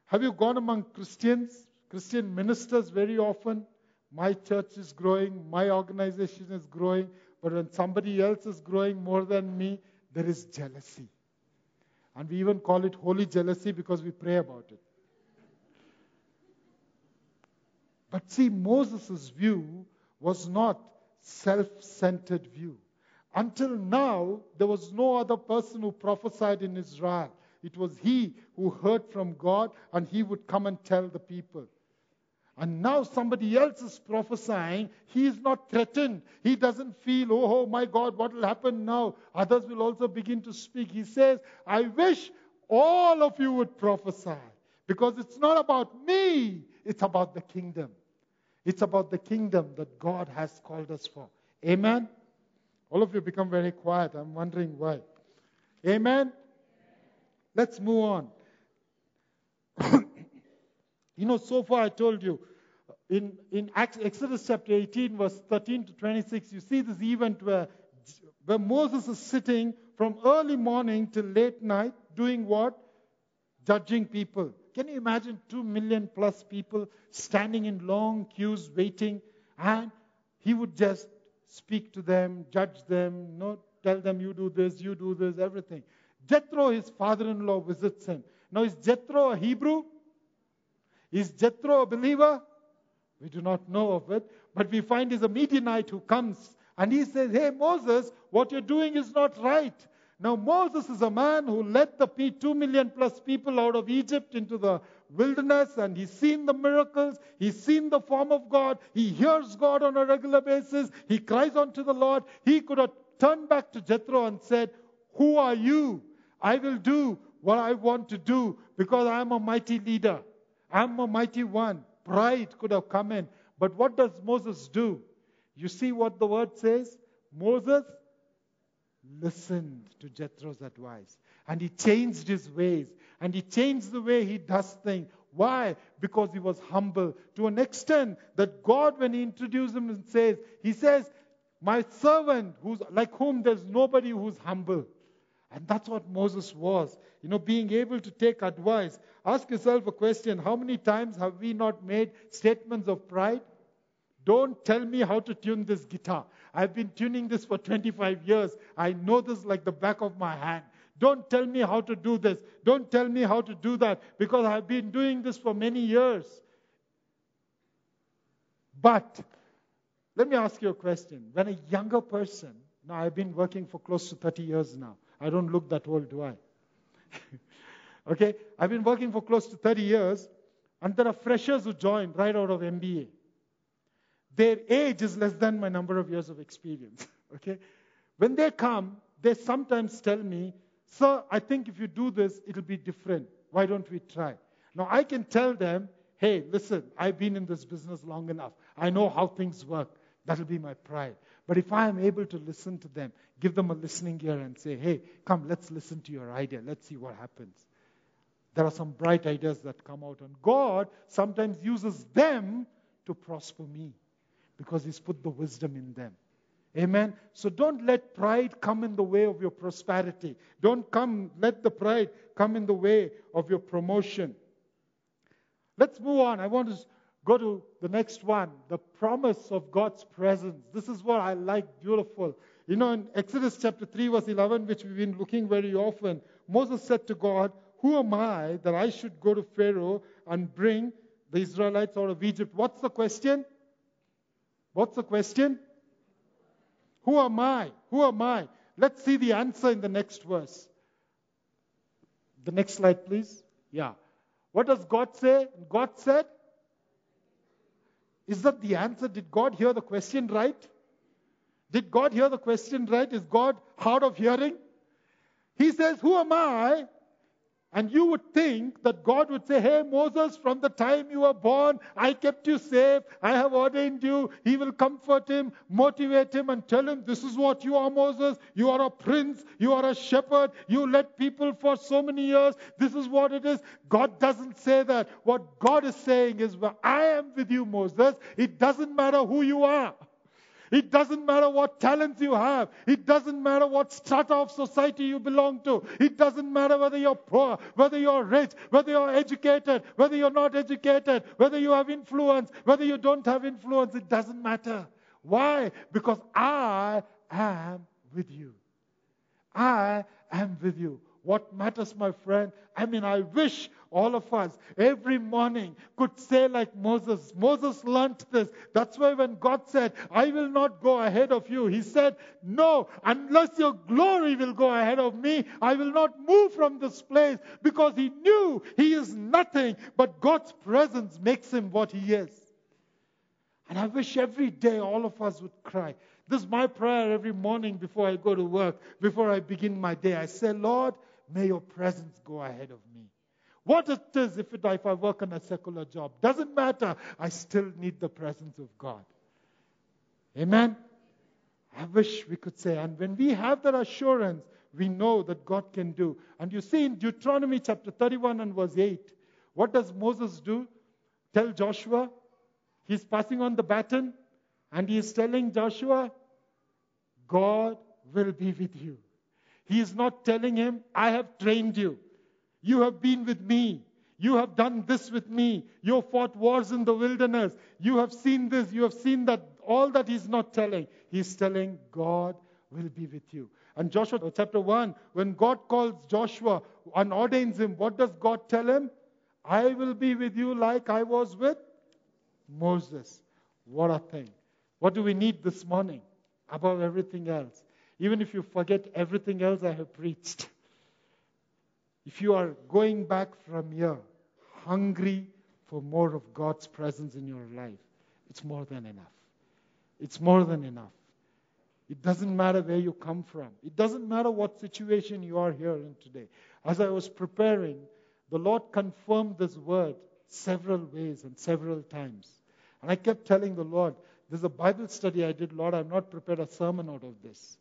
Have you gone among Christians, Christian ministers very often? My church is growing, my organization is growing, but when somebody else is growing more than me, there is jealousy. And we even call it holy jealousy because we pray about it. But see, Moses' view was not self-centered view. Until now, there was no other person who prophesied in Israel. It was he who heard from God and he would come and tell the people. And now somebody else is prophesying. He is not threatened. He doesn't feel, oh, oh, my God, what will happen now? Others will also begin to speak. He says, I wish all of you would prophesy. Because it's not about me, it's about the kingdom. It's about the kingdom that God has called us for. Amen? All of you become very quiet. I'm wondering why. Amen? Let's move on. You know, so far I told you, in, in Exodus chapter 18, verse 13 to 26, you see this event where, where Moses is sitting from early morning till late night doing what? Judging people. Can you imagine two million plus people standing in long queues waiting? And he would just speak to them, judge them, you tell them you do this, you do this, everything. Jethro, his father in law, visits him. Now, is Jethro a Hebrew? Is Jethro a believer? We do not know of it, but we find he's a Midianite who comes and he says, Hey, Moses, what you're doing is not right. Now, Moses is a man who led the two million plus people out of Egypt into the wilderness and he's seen the miracles. He's seen the form of God. He hears God on a regular basis. He cries unto the Lord. He could have turned back to Jethro and said, Who are you? I will do what I want to do because I am a mighty leader. I'm a mighty one. Pride could have come in. But what does Moses do? You see what the word says? Moses listened to Jethro's advice and he changed his ways and he changed the way he does things. Why? Because he was humble to an extent that God, when he introduced him and says, he says, my servant who's like whom there's nobody who's humble. And that's what Moses was. You know, being able to take advice. Ask yourself a question. How many times have we not made statements of pride? Don't tell me how to tune this guitar. I've been tuning this for 25 years. I know this like the back of my hand. Don't tell me how to do this. Don't tell me how to do that because I've been doing this for many years. But let me ask you a question. When a younger person, now I've been working for close to 30 years now. I don't look that old, do I? okay? I've been working for close to 30 years, and there are freshers who join right out of MBA. Their age is less than my number of years of experience. okay? When they come, they sometimes tell me, Sir, I think if you do this, it'll be different. Why don't we try? Now, I can tell them, Hey, listen, I've been in this business long enough. I know how things work. That'll be my pride. But if I am able to listen to them, give them a listening ear and say, hey, come, let's listen to your idea. Let's see what happens. There are some bright ideas that come out. And God sometimes uses them to prosper me because He's put the wisdom in them. Amen. So don't let pride come in the way of your prosperity. Don't come, let the pride come in the way of your promotion. Let's move on. I want to go to the next one the promise of God's presence. This is what I like, beautiful. You know, in Exodus chapter 3, verse 11, which we've been looking very often, Moses said to God, Who am I that I should go to Pharaoh and bring the Israelites out of Egypt? What's the question? What's the question? Who am I? Who am I? Let's see the answer in the next verse. The next slide, please. Yeah. What does God say? God said, Is that the answer? Did God hear the question right? Did God hear the question right? Is God hard of hearing? He says, Who am I and you would think that God would say, Hey, Moses, from the time you were born, I kept you safe. I have ordained you. He will comfort him, motivate him, and tell him, This is what you are, Moses. You are a prince. You are a shepherd. You led people for so many years. This is what it is. God doesn't say that. What God is saying is, well, I am with you, Moses. It doesn't matter who you are. It doesn't matter what talents you have. It doesn't matter what strata of society you belong to. It doesn't matter whether you're poor, whether you're rich, whether you're educated, whether you're not educated, whether you have influence, whether you don't have influence. It doesn't matter. Why? Because I am with you. I am with you. What matters, my friend? I mean, I wish all of us every morning could say, like Moses, Moses learnt this. That's why when God said, I will not go ahead of you, he said, No, unless your glory will go ahead of me, I will not move from this place because he knew he is nothing, but God's presence makes him what he is. And I wish every day all of us would cry. This is my prayer every morning before I go to work, before I begin my day. I say, Lord, May your presence go ahead of me. What it is if, it, if I work on a secular job, doesn't matter. I still need the presence of God. Amen? I wish we could say, and when we have that assurance, we know that God can do. And you see in Deuteronomy chapter 31 and verse 8, what does Moses do? Tell Joshua, he's passing on the baton, and he is telling Joshua, God will be with you. He is not telling him, I have trained you. You have been with me. You have done this with me. You have fought wars in the wilderness. You have seen this. You have seen that. All that he's not telling. He's telling God will be with you. And Joshua chapter 1, when God calls Joshua and ordains him, what does God tell him? I will be with you like I was with Moses. What a thing. What do we need this morning above everything else? Even if you forget everything else I have preached, if you are going back from here, hungry for more of God's presence in your life, it's more than enough. It's more than enough. It doesn't matter where you come from. It doesn't matter what situation you are here in today. As I was preparing, the Lord confirmed this word several ways and several times. And I kept telling the Lord, there's a Bible study I did, Lord, I've not prepared a sermon out of this.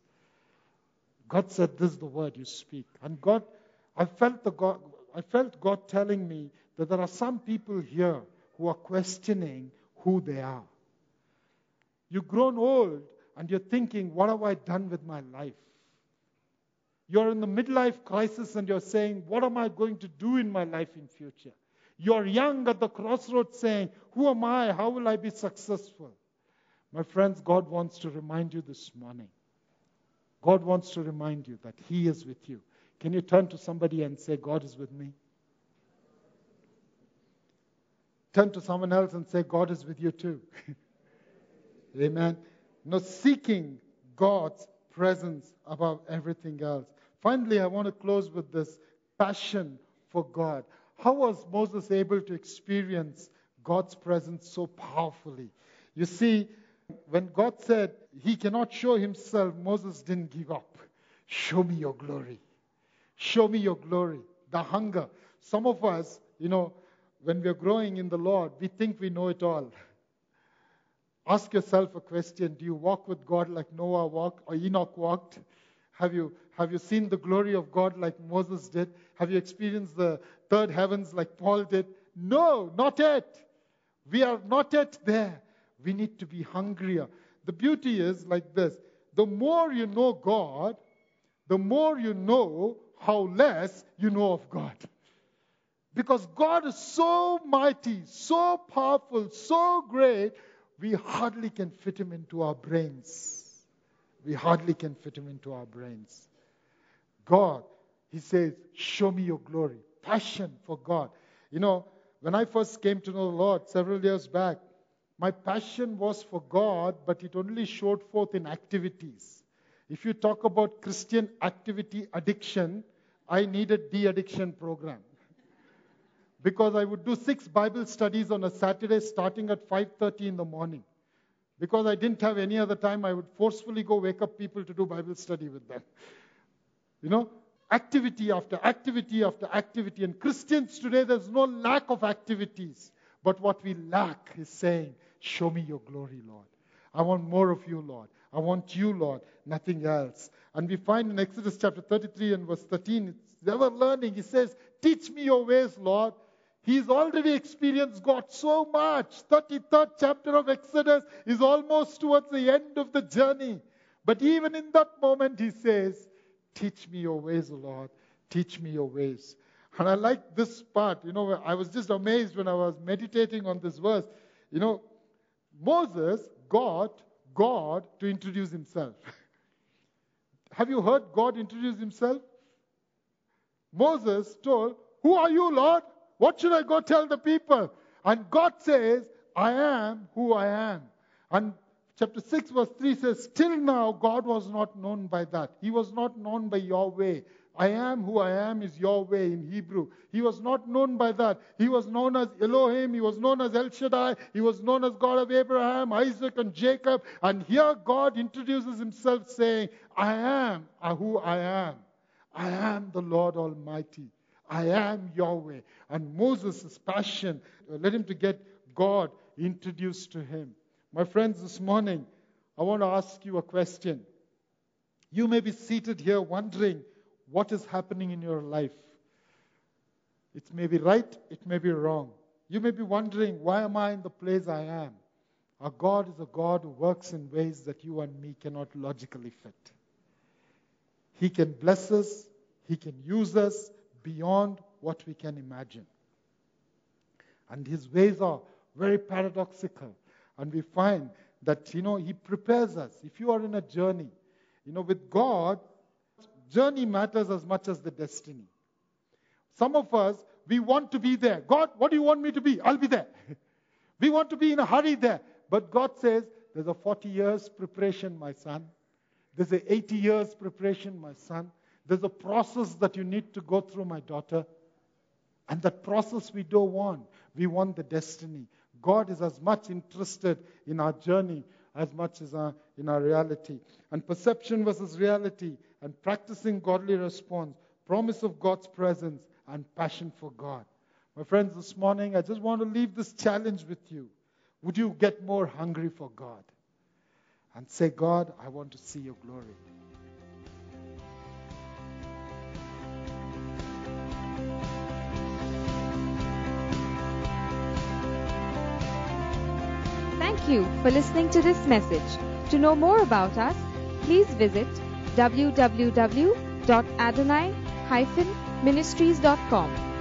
God said, This is the word you speak. And God, I felt, the God, I felt God telling me that there are some people here who are questioning who they are. You've grown old and you're thinking, What have I done with my life? You're in the midlife crisis and you're saying, What am I going to do in my life in future? You're young at the crossroads saying, Who am I? How will I be successful? My friends, God wants to remind you this morning. God wants to remind you that He is with you. Can you turn to somebody and say, God is with me? Turn to someone else and say, God is with you too. Amen. No, seeking God's presence above everything else. Finally, I want to close with this passion for God. How was Moses able to experience God's presence so powerfully? You see, when God said he cannot show himself, Moses didn't give up. Show me your glory. Show me your glory. The hunger. Some of us, you know, when we're growing in the Lord, we think we know it all. Ask yourself a question Do you walk with God like Noah walked or Enoch walked? Have you, have you seen the glory of God like Moses did? Have you experienced the third heavens like Paul did? No, not yet. We are not yet there. We need to be hungrier. The beauty is like this the more you know God, the more you know how less you know of God. Because God is so mighty, so powerful, so great, we hardly can fit him into our brains. We hardly can fit him into our brains. God, he says, show me your glory. Passion for God. You know, when I first came to know the Lord several years back, my passion was for God, but it only showed forth in activities. If you talk about Christian activity addiction, I needed de-addiction program. because I would do six Bible studies on a Saturday starting at 5:30 in the morning. Because I didn't have any other time, I would forcefully go wake up people to do Bible study with them. You know, activity after activity after activity. And Christians today, there's no lack of activities. But what we lack is saying, Show me your glory, Lord. I want more of you, Lord. I want you, Lord, nothing else. And we find in Exodus chapter 33 and verse 13, it's ever learning. He says, Teach me your ways, Lord. He's already experienced God so much. 33rd chapter of Exodus is almost towards the end of the journey. But even in that moment, he says, Teach me your ways, Lord. Teach me your ways. And I like this part. You know, I was just amazed when I was meditating on this verse. You know, Moses got God to introduce himself. Have you heard God introduce himself? Moses told, Who are you, Lord? What should I go tell the people? And God says, I am who I am. And chapter 6, verse 3 says, Till now, God was not known by that. He was not known by Yahweh. I am who I am is Yahweh in Hebrew. He was not known by that. He was known as Elohim. He was known as El Shaddai. He was known as God of Abraham, Isaac, and Jacob. And here God introduces himself saying, I am uh, who I am. I am the Lord Almighty. I am Yahweh. And Moses' passion uh, led him to get God introduced to him. My friends, this morning, I want to ask you a question. You may be seated here wondering, what is happening in your life. It may be right, it may be wrong. You may be wondering, why am I in the place I am? Our God is a God who works in ways that you and me cannot logically fit. He can bless us, He can use us beyond what we can imagine. And His ways are very paradoxical. And we find that, you know, He prepares us. If you are in a journey, you know, with God, journey matters as much as the destiny. Some of us, we want to be there. God, what do you want me to be? I'll be there. we want to be in a hurry there. But God says, there's a 40 years preparation, my son. There's a 80 years preparation, my son. There's a process that you need to go through, my daughter. And that process we don't want. We want the destiny. God is as much interested in our journey as much as our, in our reality. And perception versus reality, and practicing godly response, promise of God's presence, and passion for God. My friends, this morning I just want to leave this challenge with you. Would you get more hungry for God? And say, God, I want to see your glory. Thank you for listening to this message. To know more about us, please visit www.adonai-ministries.com